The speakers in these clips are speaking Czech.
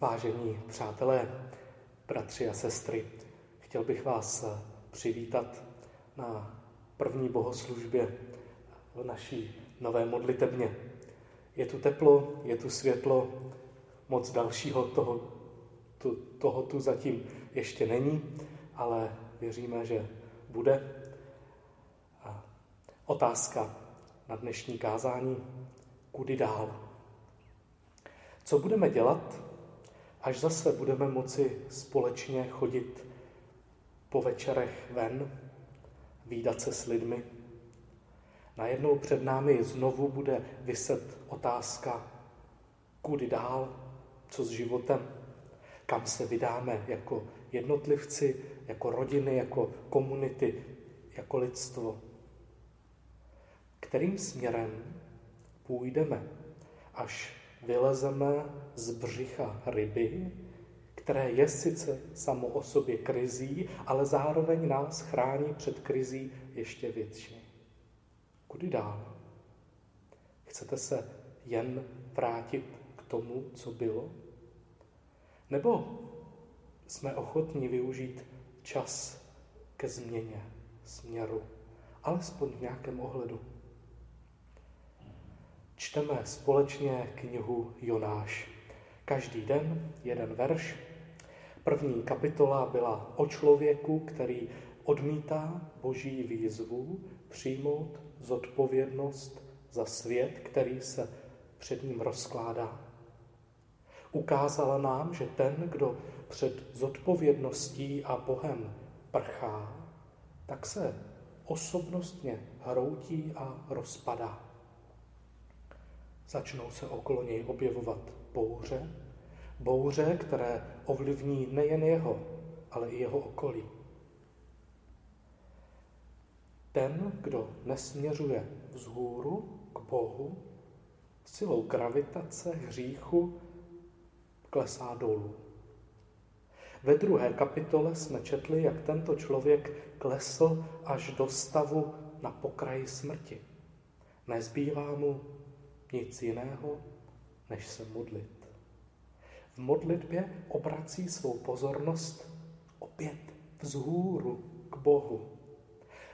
Vážení přátelé, bratři a sestry, chtěl bych vás přivítat na první bohoslužbě v naší nové modlitebně. Je tu teplo, je tu světlo, moc dalšího toho, tu, toho tu zatím ještě není, ale věříme, že bude. A otázka na dnešní kázání, kudy dál? Co budeme dělat, až zase budeme moci společně chodit po večerech ven, výdat se s lidmi? Najednou před námi znovu bude vyset otázka, kudy dál, co s životem, kam se vydáme jako jednotlivci, jako rodiny, jako komunity, jako lidstvo. Kterým směrem půjdeme, až vylezeme z břicha ryby, které je sice samo o sobě krizí, ale zároveň nás chrání před krizí ještě větší. Kudy dál? Chcete se jen vrátit k tomu, co bylo? Nebo jsme ochotní využít čas ke změně směru, alespoň v nějakém ohledu? Čteme společně knihu Jonáš. Každý den jeden verš. První kapitola byla o člověku, který odmítá boží výzvu přijmout zodpovědnost za svět, který se před ním rozkládá. Ukázala nám, že ten, kdo před zodpovědností a Bohem prchá, tak se osobnostně hroutí a rozpadá. Začnou se okolo něj objevovat bouře, bouře, které ovlivní nejen jeho, ale i jeho okolí. Ten, kdo nesměřuje vzhůru k Bohu, silou gravitace hříchu klesá dolů. Ve druhé kapitole jsme četli, jak tento člověk klesl až do stavu na pokraji smrti. Nezbývá mu nic jiného, než se modlit. V modlitbě obrací svou pozornost opět vzhůru k Bohu.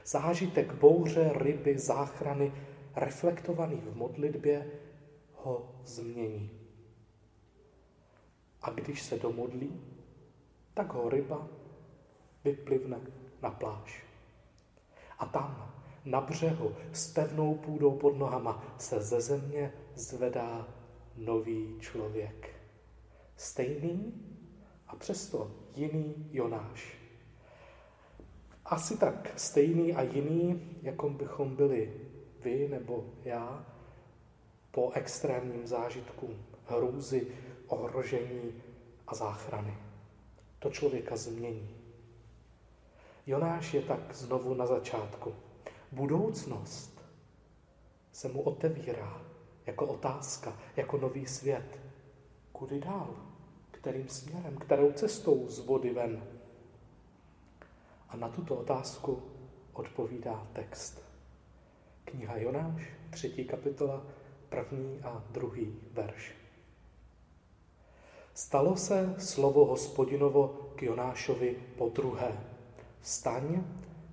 Zážitek bouře, ryby, záchrany, reflektovaný v modlitbě, ho změní. A když se domodlí, tak ho ryba vyplivne na pláž. A tam na břehu s pevnou půdou pod nohama se ze země zvedá nový člověk. Stejný a přesto jiný Jonáš. Asi tak stejný a jiný, jako bychom byli vy nebo já, po extrémním zážitku hrůzy, ohrožení a záchrany. To člověka změní. Jonáš je tak znovu na začátku. Budoucnost se mu otevírá jako otázka, jako nový svět. Kudy dál? Kterým směrem? Kterou cestou z vody ven? A na tuto otázku odpovídá text. Kniha Jonáš, třetí kapitola, první a druhý verš. Stalo se slovo hospodinovo k Jonášovi po druhé. Vstaň,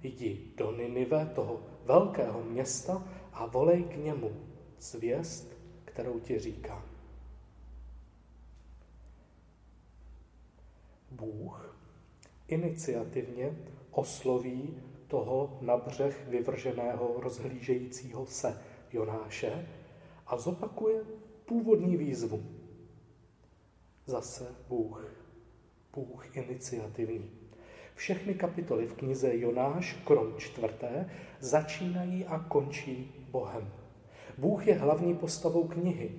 jdi do Ninive, toho velkého města, a volej k němu zvěst, kterou ti říká. Bůh iniciativně osloví toho na břeh vyvrženého rozhlížejícího se Jonáše a zopakuje původní výzvu. Zase Bůh. Bůh iniciativní. Všechny kapitoly v knize Jonáš, krom čtvrté, začínají a končí Bohem. Bůh je hlavní postavou knihy.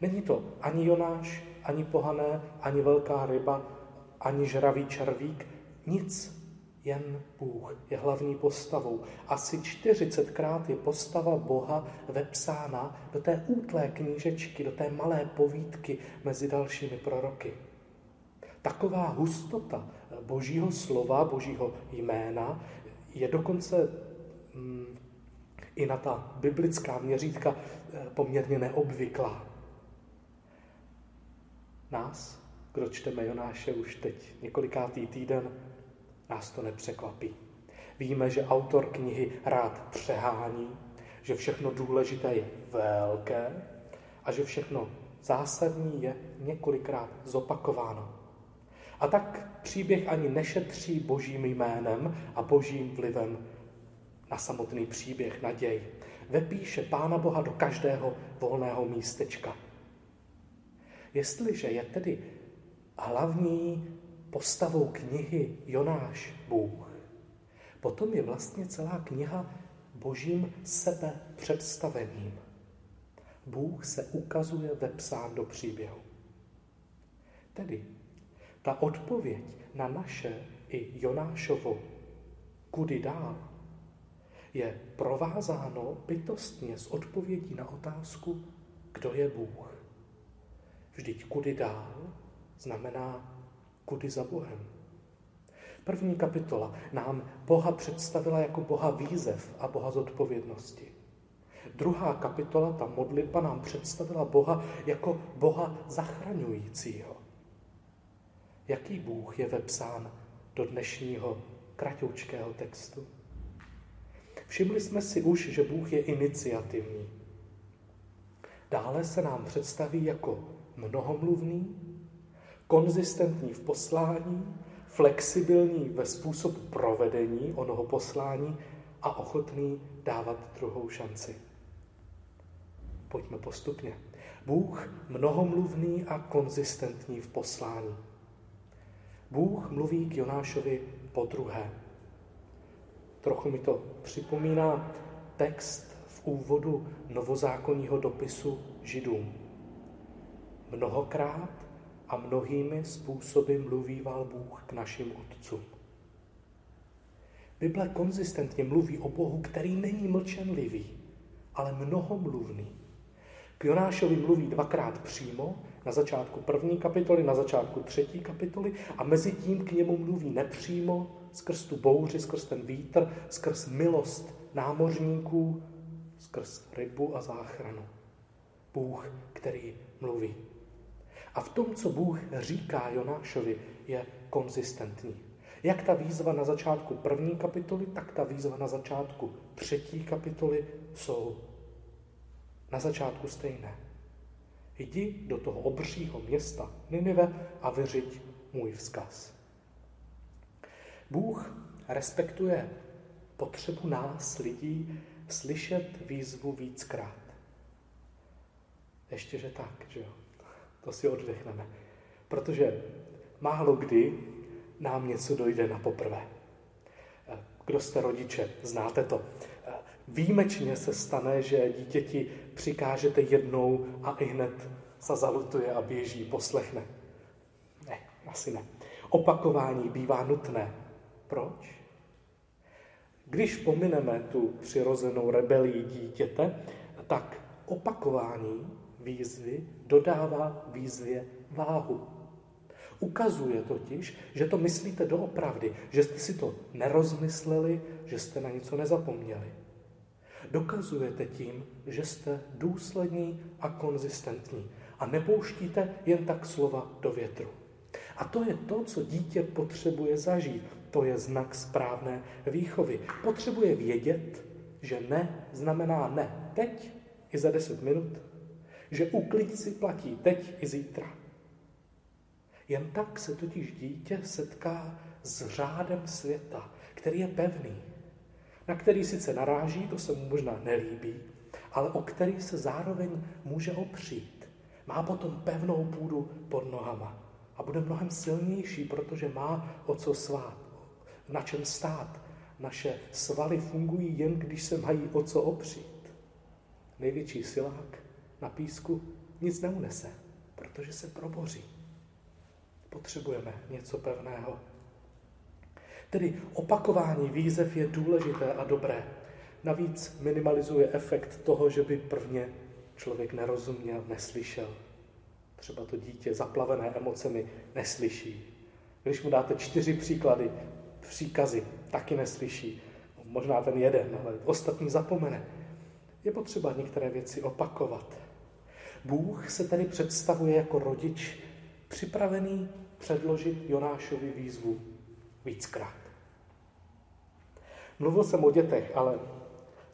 Není to ani Jonáš, ani pohané, ani velká ryba, ani žravý červík, nic, jen Bůh je hlavní postavou. Asi 40krát je postava Boha vepsána do té útlé knížečky, do té malé povídky mezi dalšími proroky. Taková hustota božího slova, božího jména je dokonce mm, i na ta biblická měřítka eh, poměrně neobvyklá. Nás kdo čteme Jonáše už teď několikátý týden, nás to nepřekvapí. Víme, že autor knihy rád přehání, že všechno důležité je velké a že všechno zásadní je několikrát zopakováno. A tak příběh ani nešetří božím jménem a božím vlivem na samotný příběh naděj. Vepíše Pána Boha do každého volného místečka. Jestliže je tedy hlavní postavou knihy Jonáš Bůh, potom je vlastně celá kniha božím sebe představením. Bůh se ukazuje vepsán do příběhu. Tedy ta odpověď na naše i Jonášovo kudy dál je provázáno bytostně s odpovědí na otázku, kdo je Bůh. Vždyť kudy dál znamená kudy za Bohem. První kapitola nám Boha představila jako Boha výzev a Boha zodpovědnosti. Druhá kapitola, ta modlitba, nám představila Boha jako Boha zachraňujícího. Jaký Bůh je vepsán do dnešního kratoučkého textu? Všimli jsme si už, že Bůh je iniciativní. Dále se nám představí jako mnohomluvný, konzistentní v poslání, flexibilní ve způsobu provedení onoho poslání a ochotný dávat druhou šanci. Pojďme postupně. Bůh mnohomluvný a konzistentní v poslání. Bůh mluví k Jonášovi po druhé. Trochu mi to připomíná text v úvodu novozákonního dopisu židům. Mnohokrát a mnohými způsoby mluvíval Bůh k našim otcům. Bible konzistentně mluví o Bohu, který není mlčenlivý, ale mnohomluvný. K Jonášovi mluví dvakrát přímo, na začátku první kapitoly, na začátku třetí kapitoly a mezi tím k němu mluví nepřímo, skrz tu bouři, skrz ten vítr, skrz milost námořníků, skrz rybu a záchranu. Bůh, který mluví. A v tom, co Bůh říká Jonášovi, je konzistentní. Jak ta výzva na začátku první kapitoly, tak ta výzva na začátku třetí kapitoly jsou na začátku stejné. Jdi do toho obřího města Ninive a vyřiď můj vzkaz. Bůh respektuje potřebu nás, lidí, slyšet výzvu víckrát. Ještě, že tak, že jo. To si oddechneme. Protože málo kdy nám něco dojde na poprvé. Kdo jste rodiče, znáte to. Výjimečně se stane, že dítěti přikážete jednou a i hned se zalutuje a běží, poslechne. Ne, asi ne. Opakování bývá nutné. Proč? Když pomineme tu přirozenou rebelii dítěte, tak opakování výzvy dodává výzvě váhu. Ukazuje totiž, že to myslíte doopravdy, že jste si to nerozmysleli, že jste na něco nezapomněli. Dokazujete tím, že jste důslední a konzistentní a nepouštíte jen tak slova do větru. A to je to, co dítě potřebuje zažít. To je znak správné výchovy. Potřebuje vědět, že ne znamená ne teď i za deset minut, že uklid si platí teď i zítra. Jen tak se totiž dítě setká s řádem světa, který je pevný, na který sice naráží, to se mu možná nelíbí, ale o který se zároveň může opřít. Má potom pevnou půdu pod nohama a bude mnohem silnější, protože má o co svát, na čem stát. Naše svaly fungují jen, když se mají o co opřít. Největší silák na písku nic neunese, protože se proboří. Potřebujeme něco pevného. Tedy opakování výzev je důležité a dobré. Navíc minimalizuje efekt toho, že by prvně člověk nerozuměl, neslyšel. Třeba to dítě zaplavené emocemi neslyší. Když mu dáte čtyři příklady, příkazy, taky neslyší. Možná ten jeden, ale ostatní zapomene. Je potřeba některé věci opakovat. Bůh se tedy představuje jako rodič, připravený předložit Jonášovi výzvu víckrát. Mluvil jsem o dětech, ale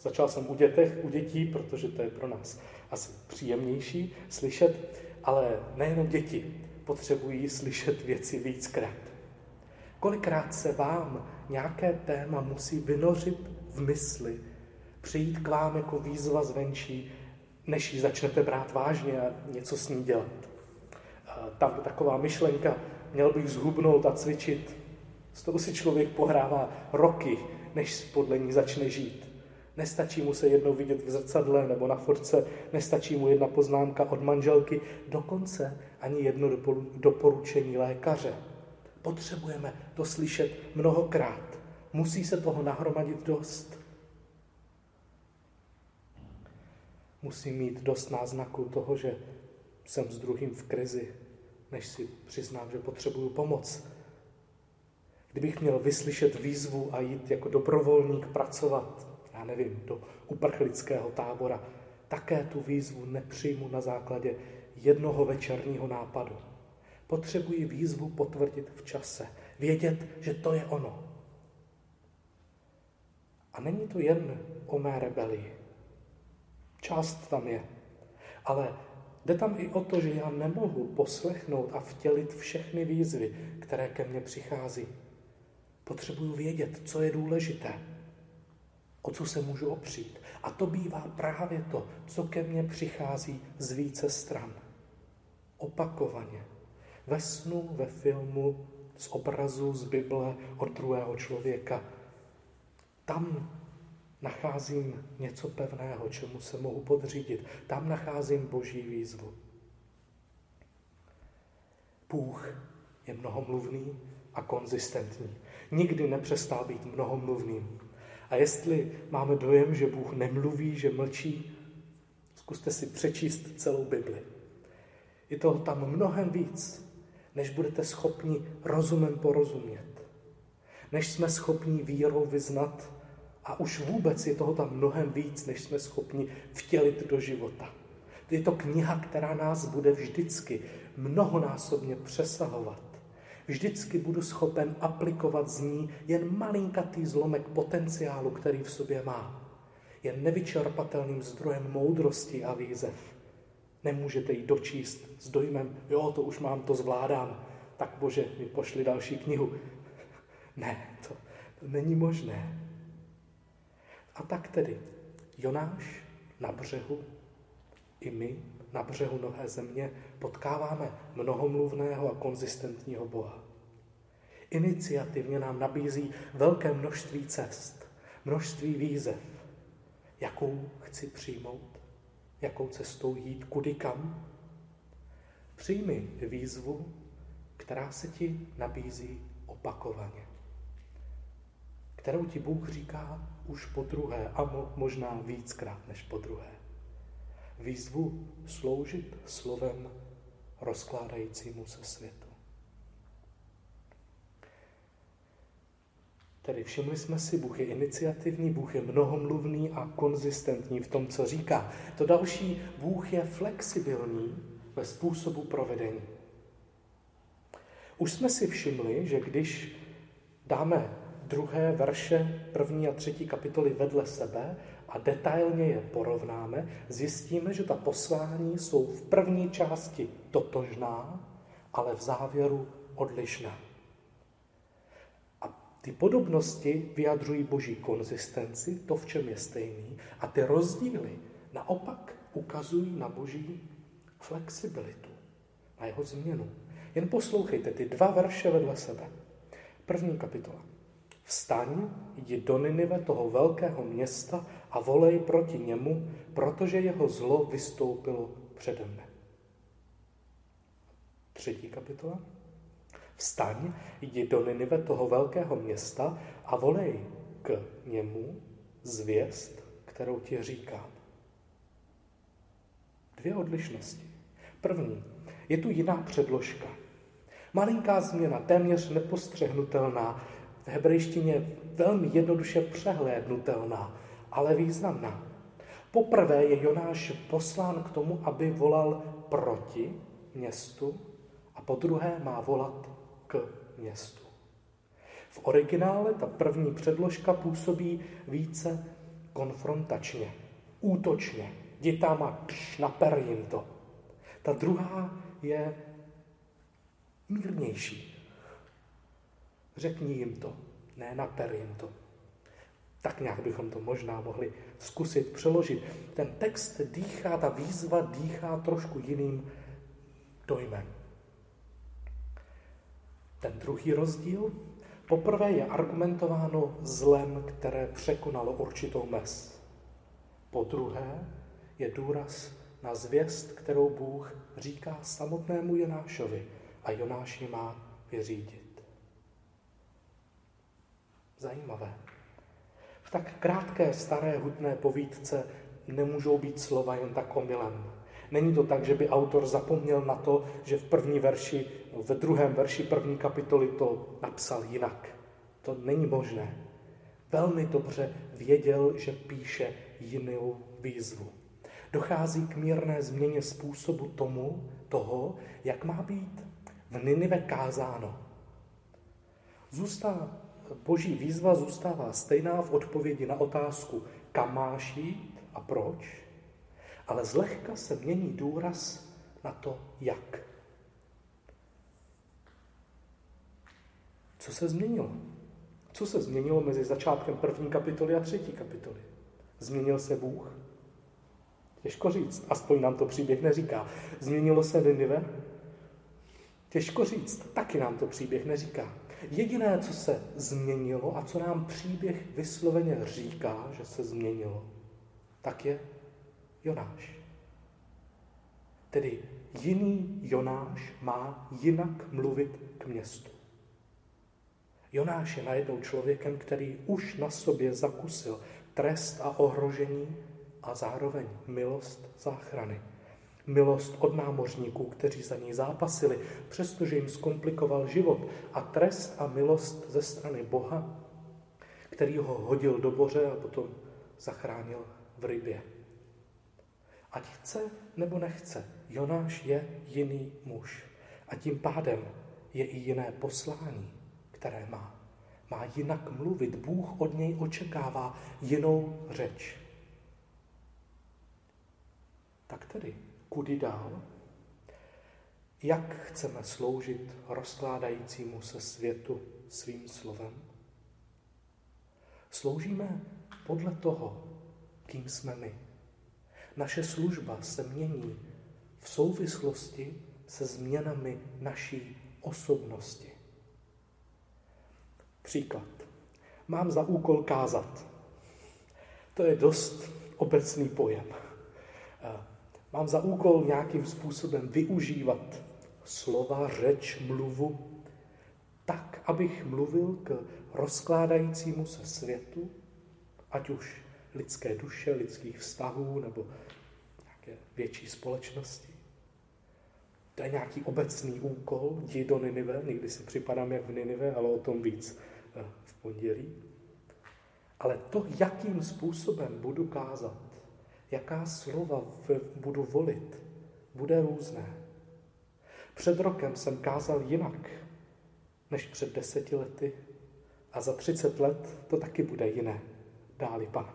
začal jsem u dětech, u dětí, protože to je pro nás asi příjemnější slyšet, ale nejenom děti potřebují slyšet věci víckrát. Kolikrát se vám nějaké téma musí vynořit v mysli, přijít k vám jako výzva zvenčí, než ji začnete brát vážně a něco s ní dělat. Tam taková myšlenka, měl bych zhubnout a cvičit. S tou si člověk pohrává roky, než podle ní začne žít. Nestačí mu se jednou vidět v zrcadle nebo na force, nestačí mu jedna poznámka od manželky, dokonce ani jedno doporučení lékaře. Potřebujeme to slyšet mnohokrát. Musí se toho nahromadit dost. Musím mít dost náznaků toho, že jsem s druhým v krizi, než si přiznám, že potřebuju pomoc. Kdybych měl vyslyšet výzvu a jít jako dobrovolník pracovat, já nevím, do uprchlického tábora, také tu výzvu nepřijmu na základě jednoho večerního nápadu. Potřebuji výzvu potvrdit v čase, vědět, že to je ono. A není to jen o mé rebelii. Část tam je. Ale jde tam i o to, že já nemohu poslechnout a vtělit všechny výzvy, které ke mně přichází. Potřebuju vědět, co je důležité, o co se můžu opřít. A to bývá právě to, co ke mně přichází z více stran. Opakovaně. Ve snu, ve filmu, z obrazu, z Bible, od druhého člověka. Tam nacházím něco pevného, čemu se mohu podřídit. Tam nacházím boží výzvu. Bůh je mnohomluvný a konzistentní. Nikdy nepřestal být mnohomluvným. A jestli máme dojem, že Bůh nemluví, že mlčí, zkuste si přečíst celou Bibli. Je toho tam mnohem víc, než budete schopni rozumem porozumět. Než jsme schopni vírou vyznat a už vůbec je toho tam mnohem víc, než jsme schopni vtělit do života. Je to kniha, která nás bude vždycky mnohonásobně přesahovat. Vždycky budu schopen aplikovat z ní jen malinkatý zlomek potenciálu, který v sobě má. Je nevyčerpatelným zdrojem moudrosti a výzev. Nemůžete ji dočíst s dojmem, jo, to už mám, to zvládám, tak bože, mi pošli další knihu. Ne, to, to není možné. A tak tedy Jonáš na břehu, i my na břehu Nové země potkáváme mnohomluvného a konzistentního Boha. Iniciativně nám nabízí velké množství cest, množství výzev. Jakou chci přijmout? Jakou cestou jít? Kudy kam? Přijmi výzvu, která se ti nabízí opakovaně. Kterou ti Bůh říká už po druhé a možná víckrát než po druhé. Výzvu sloužit slovem rozkládajícímu se světu. Tedy všimli jsme si, Bůh je iniciativní, Bůh je mnohomluvný a konzistentní v tom, co říká. To další, Bůh je flexibilní ve způsobu provedení. Už jsme si všimli, že když dáme druhé verše první a třetí kapitoly vedle sebe a detailně je porovnáme, zjistíme, že ta poslání jsou v první části totožná, ale v závěru odlišná. A ty podobnosti vyjadřují boží konzistenci, to, v čem je stejný, a ty rozdíly naopak ukazují na boží flexibilitu, na jeho změnu. Jen poslouchejte ty dva verše vedle sebe. První kapitola. Vstaň, jdi do Ninive, toho velkého města, a volej proti němu, protože jeho zlo vystoupilo přede mne. Třetí kapitola. Vstaň, jdi do Ninive, toho velkého města, a volej k němu zvěst, kterou ti říkám. Dvě odlišnosti. První, je tu jiná předložka. Malinká změna, téměř nepostřehnutelná, v hebrejštině velmi jednoduše přehlédnutelná, ale významná. Poprvé je Jonáš poslán k tomu, aby volal proti městu A po druhé má volat k městu. V originále ta první předložka působí více konfrontačně, útočně. Jdi tam a naper jim to. Ta druhá je mírnější. Řekni jim to, ne naper jim to. Tak nějak bychom to možná mohli zkusit přeložit. Ten text dýchá, ta výzva dýchá trošku jiným dojmem. Ten druhý rozdíl, poprvé je argumentováno zlem, které překonalo určitou mez. Po druhé je důraz na zvěst, kterou Bůh říká samotnému Jonášovi a Jonáš ji má vyřídit. Zajímavé. V tak krátké staré hudné povídce nemůžou být slova jen tak omylem. Není to tak, že by autor zapomněl na to, že v první verši, ve druhém verši první kapitoly to napsal jinak. To není možné. Velmi dobře věděl, že píše jinou výzvu. Dochází k mírné změně způsobu tomu, toho, jak má být v Ninive kázáno. Zůstá, boží výzva zůstává stejná v odpovědi na otázku, kam máš jít a proč, ale zlehka se mění důraz na to, jak. Co se změnilo? Co se změnilo mezi začátkem první kapitoly a třetí kapitoly? Změnil se Bůh? Těžko říct, aspoň nám to příběh neříká. Změnilo se Ninive? Těžko říct, taky nám to příběh neříká. Jediné, co se změnilo a co nám příběh vysloveně říká, že se změnilo, tak je Jonáš. Tedy jiný Jonáš má jinak mluvit k městu. Jonáš je najednou člověkem, který už na sobě zakusil trest a ohrožení a zároveň milost záchrany. Milost od námořníků, kteří za ní zápasili, přestože jim zkomplikoval život. A trest a milost ze strany Boha, který ho hodil do boře a potom zachránil v rybě. Ať chce nebo nechce, Jonáš je jiný muž. A tím pádem je i jiné poslání, které má. Má jinak mluvit. Bůh od něj očekává jinou řeč. Tak tedy, kudy dál? Jak chceme sloužit rozkládajícímu se světu svým slovem? Sloužíme podle toho, kým jsme my. Naše služba se mění v souvislosti se změnami naší osobnosti. Příklad. Mám za úkol kázat. To je dost obecný pojem. Mám za úkol nějakým způsobem využívat slova, řeč, mluvu, tak, abych mluvil k rozkládajícímu se světu, ať už lidské duše, lidských vztahů nebo nějaké větší společnosti. To je nějaký obecný úkol, jdi do Ninive, někdy si připadám jak v Ninive, ale o tom víc eh, v pondělí. Ale to, jakým způsobem budu kázat, jaká slova budu volit, bude různé. Před rokem jsem kázal jinak než před deseti lety a za třicet let to taky bude jiné, dáli pán.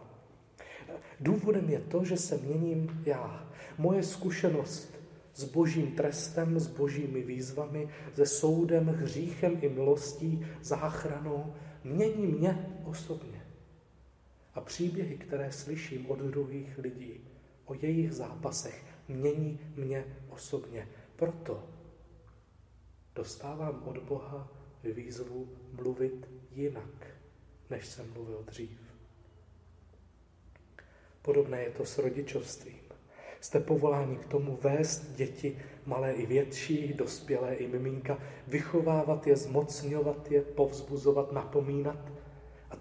Důvodem je to, že se měním já. Moje zkušenost s božím trestem, s božími výzvami, se soudem, hříchem i milostí, záchranou, mění mě osobně. A příběhy, které slyším od druhých lidí o jejich zápasech, mění mě osobně. Proto dostávám od Boha výzvu mluvit jinak, než jsem mluvil dřív. Podobné je to s rodičovstvím. Jste povoláni k tomu vést děti, malé i větší, dospělé i miminka, vychovávat je, zmocňovat je, povzbuzovat, napomínat.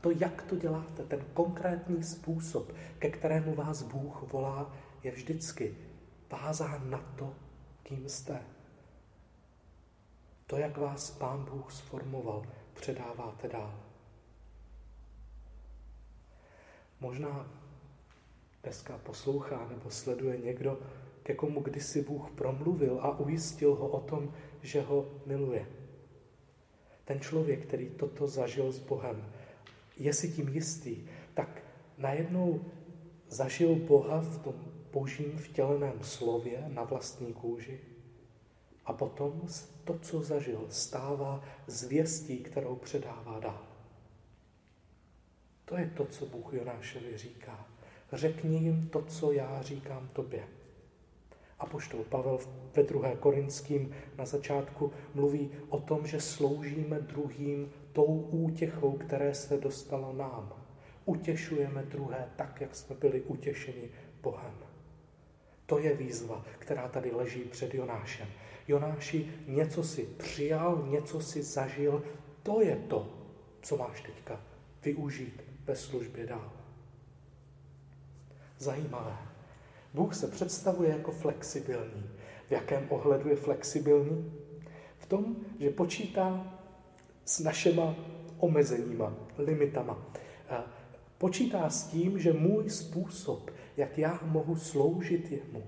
To, jak to děláte, ten konkrétní způsob, ke kterému vás Bůh volá, je vždycky vázán na to, kým jste. To, jak vás Pán Bůh sformoval, předáváte dál. Možná dneska poslouchá nebo sleduje někdo, ke komu kdysi Bůh promluvil a ujistil ho o tom, že ho miluje. Ten člověk, který toto zažil s Bohem, je si tím jistý, tak najednou zažil Boha v tom božím vtěleném slově na vlastní kůži a potom to, co zažil, stává zvěstí, kterou předává dál. To je to, co Bůh Jonášovi říká. Řekni jim to, co já říkám tobě. A poštol Pavel ve 2. Korinským na začátku mluví o tom, že sloužíme druhým tou útěchou, které se dostalo nám. Utěšujeme druhé tak, jak jsme byli utěšeni Bohem. To je výzva, která tady leží před Jonášem. Jonáši, něco si přijal, něco si zažil, to je to, co máš teďka využít ve službě dál. Zajímavé. Bůh se představuje jako flexibilní. V jakém ohledu je flexibilní? V tom, že počítá s našima omezeníma, limitama. Počítá s tím, že můj způsob, jak já mohu sloužit jemu,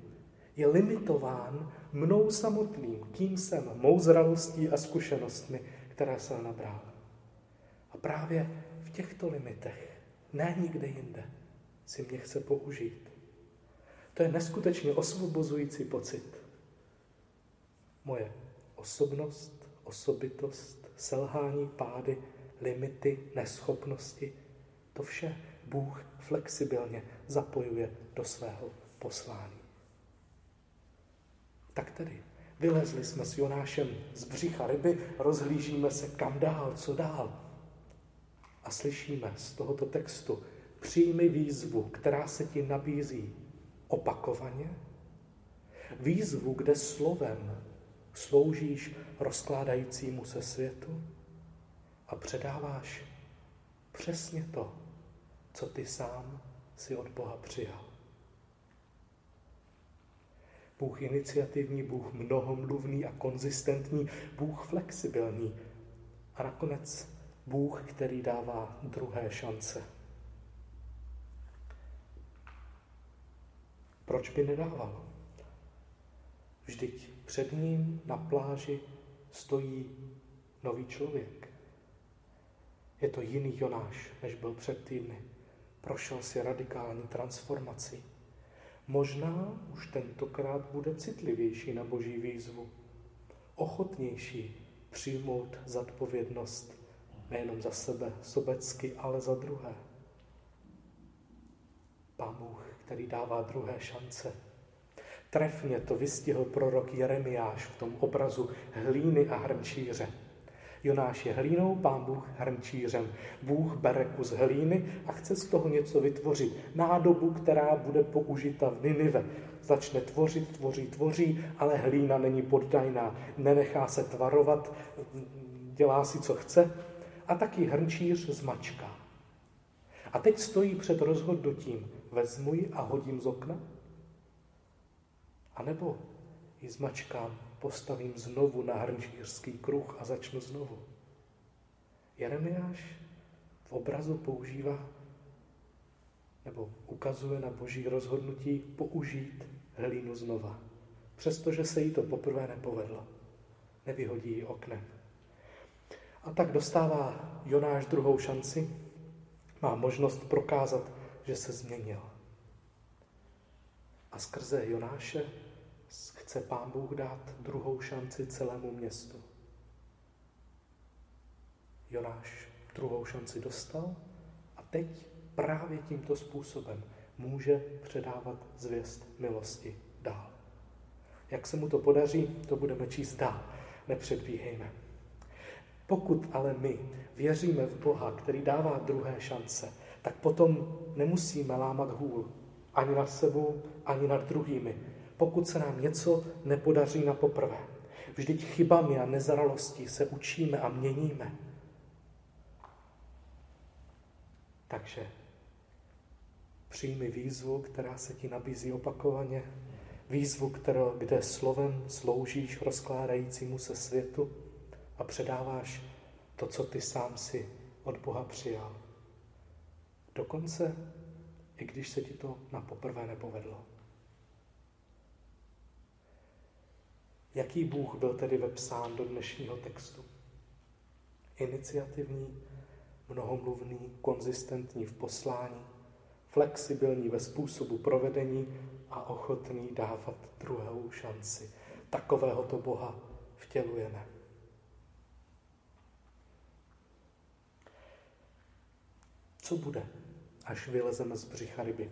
je limitován mnou samotným, kým jsem, mou zralostí a zkušenostmi, které jsem nabral. A právě v těchto limitech, ne nikde jinde, si mě chce použít. To je neskutečně osvobozující pocit. Moje osobnost, osobitost, selhání, pády, limity, neschopnosti, to vše Bůh flexibilně zapojuje do svého poslání. Tak tedy, vylezli jsme s Jonášem z břicha ryby, rozhlížíme se kam dál, co dál. A slyšíme z tohoto textu, přijmi výzvu, která se ti nabízí opakovaně, výzvu, kde slovem sloužíš rozkládajícímu se světu a předáváš přesně to, co ty sám si od Boha přijal. Bůh iniciativní, Bůh mnohomluvný a konzistentní, Bůh flexibilní a nakonec Bůh, který dává druhé šance. Proč by nedával? Vždyť před ním na pláži stojí nový člověk. Je to jiný Jonáš, než byl před týdny. Prošel si radikální transformací. Možná už tentokrát bude citlivější na boží výzvu. Ochotnější přijmout zodpovědnost nejenom za sebe sobecky, ale za druhé. Pán Bůh, který dává druhé šance. Trefně to vystihl prorok Jeremiáš v tom obrazu hlíny a hrnčíře. Jonáš je hlínou, pán Bůh hrnčířem. Bůh bere kus hlíny a chce z toho něco vytvořit. Nádobu, která bude použita v Ninive. Začne tvořit, tvoří, tvoří, ale hlína není poddajná. Nenechá se tvarovat, dělá si, co chce. A taky hrnčíř zmačká. A teď stojí před rozhodnutím. Vezmu ji a hodím z okna? A nebo ji zmačkám postavím znovu na hrnčířský kruh a začnu znovu. Jeremiáš v obrazu používá nebo ukazuje na boží rozhodnutí použít hlínu znova. Přestože se jí to poprvé nepovedlo. Nevyhodí ji oknem. A tak dostává Jonáš druhou šanci, má možnost prokázat, že se změnil. A skrze Jonáše chce Pán Bůh dát druhou šanci celému městu. Jonáš druhou šanci dostal a teď právě tímto způsobem může předávat zvěst milosti dál. Jak se mu to podaří, to budeme číst dál. Nepředbíhejme. Pokud ale my věříme v Boha, který dává druhé šance, tak potom nemusíme lámat hůl ani nad sebou, ani nad druhými, pokud se nám něco nepodaří na poprvé. Vždyť chybami a nezralostí se učíme a měníme. Takže přijmi výzvu, která se ti nabízí opakovaně, výzvu, kterou, kde slovem sloužíš rozkládajícímu se světu a předáváš to, co ty sám si od Boha přijal. Dokonce, i když se ti to na poprvé nepovedlo. Jaký Bůh byl tedy vepsán do dnešního textu? Iniciativní, mnohomluvný, konzistentní v poslání, flexibilní ve způsobu provedení a ochotný dávat druhou šanci. Takového to Boha vtělujeme. Co bude, až vylezeme z břicha ryby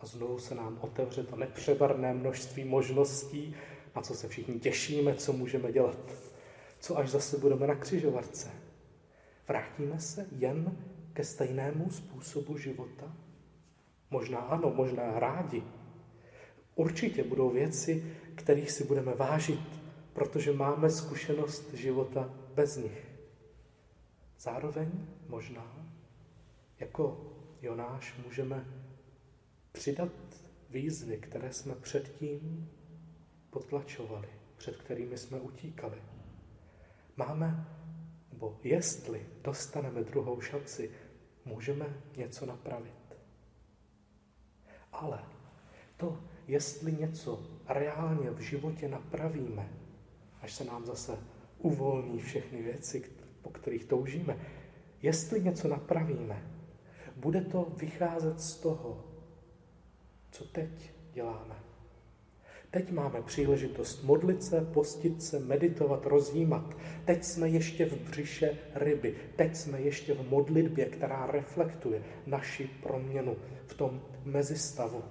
a znovu se nám otevře to nepřebarné množství možností, na co se všichni těšíme, co můžeme dělat? Co až zase budeme na křižovatce? Vrátíme se jen ke stejnému způsobu života? Možná ano, možná rádi. Určitě budou věci, kterých si budeme vážit, protože máme zkušenost života bez nich. Zároveň možná jako Jonáš můžeme přidat výzvy, které jsme předtím potlačovali, před kterými jsme utíkali. Máme, nebo jestli dostaneme druhou šanci, můžeme něco napravit. Ale to, jestli něco reálně v životě napravíme, až se nám zase uvolní všechny věci, po kterých toužíme, jestli něco napravíme, bude to vycházet z toho, co teď děláme. Teď máme příležitost modlit se, postit se, meditovat, rozjímat. Teď jsme ještě v břiše ryby. Teď jsme ještě v modlitbě, která reflektuje naši proměnu v tom mezistavu.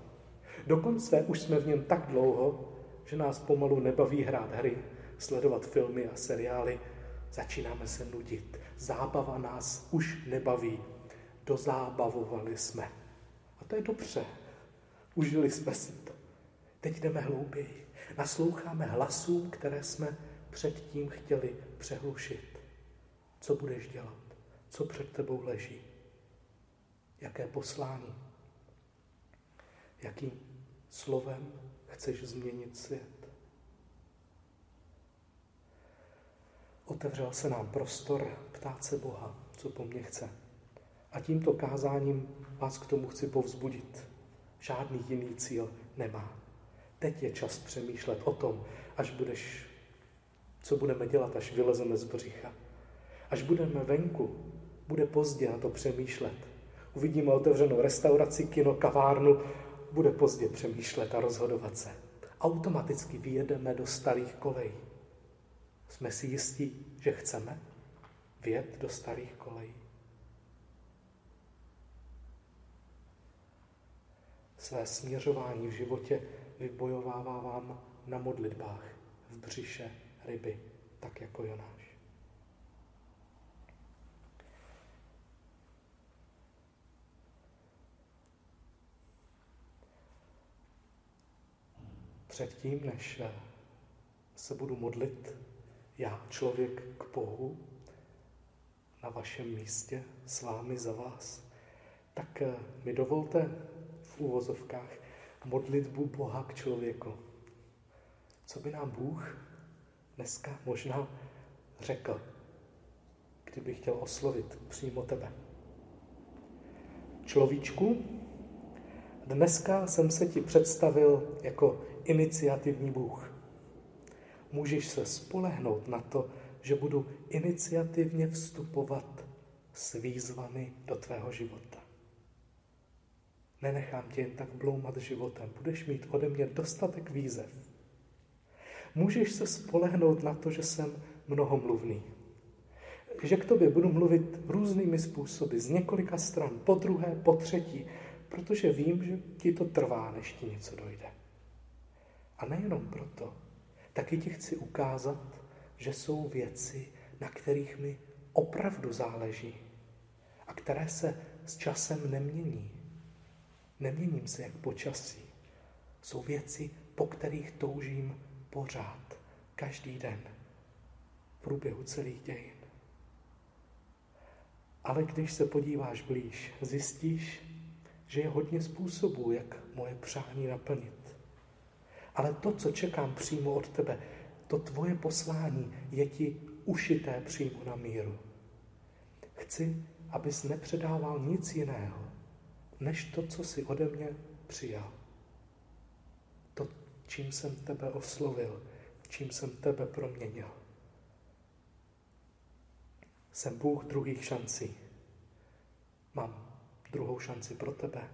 Dokonce už jsme v něm tak dlouho, že nás pomalu nebaví hrát hry, sledovat filmy a seriály. Začínáme se nudit. Zábava nás už nebaví. Dozábavovali jsme. A to je dobře. Užili jsme si to. Teď jdeme hlouběji. Nasloucháme hlasům, které jsme předtím chtěli přehlušit. Co budeš dělat? Co před tebou leží? Jaké poslání? Jakým slovem chceš změnit svět? Otevřel se nám prostor ptát se Boha, co po mně chce. A tímto kázáním vás k tomu chci povzbudit. Žádný jiný cíl nemá. Teď je čas přemýšlet o tom, až budeš, co budeme dělat, až vylezeme z břicha. Až budeme venku, bude pozdě na to přemýšlet. Uvidíme otevřenou restauraci, kino, kavárnu, bude pozdě přemýšlet a rozhodovat se. Automaticky vyjedeme do starých kolejí. Jsme si jistí, že chceme vyjet do starých kolejí. Své směřování v životě vybojovává vám na modlitbách v břiše ryby, tak jako Jonáš. Předtím, než se budu modlit, já, člověk k Bohu, na vašem místě, s vámi za vás, tak mi dovolte v úvozovkách modlitbu Boha k člověku. Co by nám Bůh dneska možná řekl, kdyby chtěl oslovit přímo tebe. Človíčku, dneska jsem se ti představil jako iniciativní Bůh. Můžeš se spolehnout na to, že budu iniciativně vstupovat s výzvami do tvého života. Nenechám tě jen tak bloumat životem. Budeš mít ode mě dostatek výzev. Můžeš se spolehnout na to, že jsem mnohomluvný. Že k tobě budu mluvit různými způsoby, z několika stran, po druhé, po třetí, protože vím, že ti to trvá, než ti něco dojde. A nejenom proto, taky ti chci ukázat, že jsou věci, na kterých mi opravdu záleží a které se s časem nemění. Neměním se jak počasí. Jsou věci, po kterých toužím pořád, každý den, v průběhu celých dějin. Ale když se podíváš blíž, zjistíš, že je hodně způsobů, jak moje přání naplnit. Ale to, co čekám přímo od tebe, to tvoje poslání je ti ušité přímo na míru. Chci, abys nepředával nic jiného, než to, co si ode mě přijal. To, čím jsem tebe oslovil, čím jsem tebe proměnil. Jsem Bůh druhých šancí. Mám druhou šanci pro tebe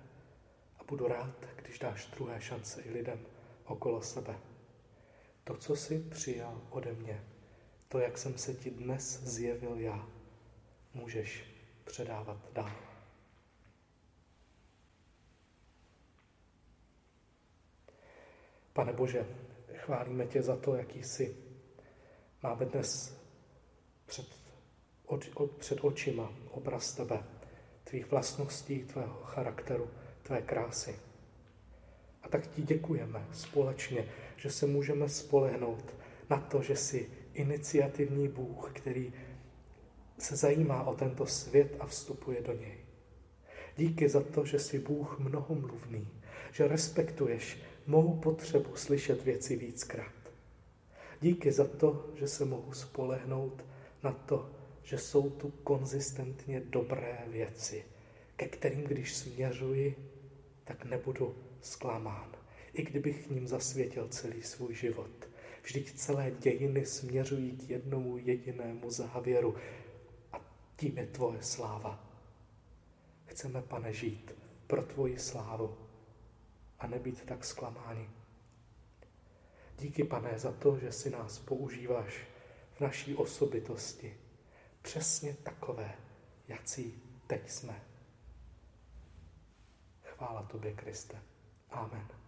a budu rád, když dáš druhé šance i lidem okolo sebe. To, co jsi přijal ode mě, to, jak jsem se ti dnes zjevil já, můžeš předávat dál. Pane Bože, chválíme tě za to, jaký jsi. Máme dnes před, oč, před očima obraz tebe, tvých vlastností, tvého charakteru, tvé krásy. A tak ti děkujeme společně, že se můžeme spolehnout na to, že jsi iniciativní Bůh, který se zajímá o tento svět a vstupuje do něj. Díky za to, že jsi Bůh mnohomluvný, že respektuješ mou potřebu slyšet věci víckrát. Díky za to, že se mohu spolehnout na to, že jsou tu konzistentně dobré věci, ke kterým, když směřuji, tak nebudu zklamán. I kdybych k ním zasvětil celý svůj život. Vždyť celé dějiny směřují k jednomu jedinému závěru a tím je tvoje sláva. Chceme, pane, žít pro tvoji slávu a nebýt tak zklamáni. Díky, pane, za to, že si nás používáš v naší osobitosti. Přesně takové, jací teď jsme. Chvála tobě, Kriste. Amen.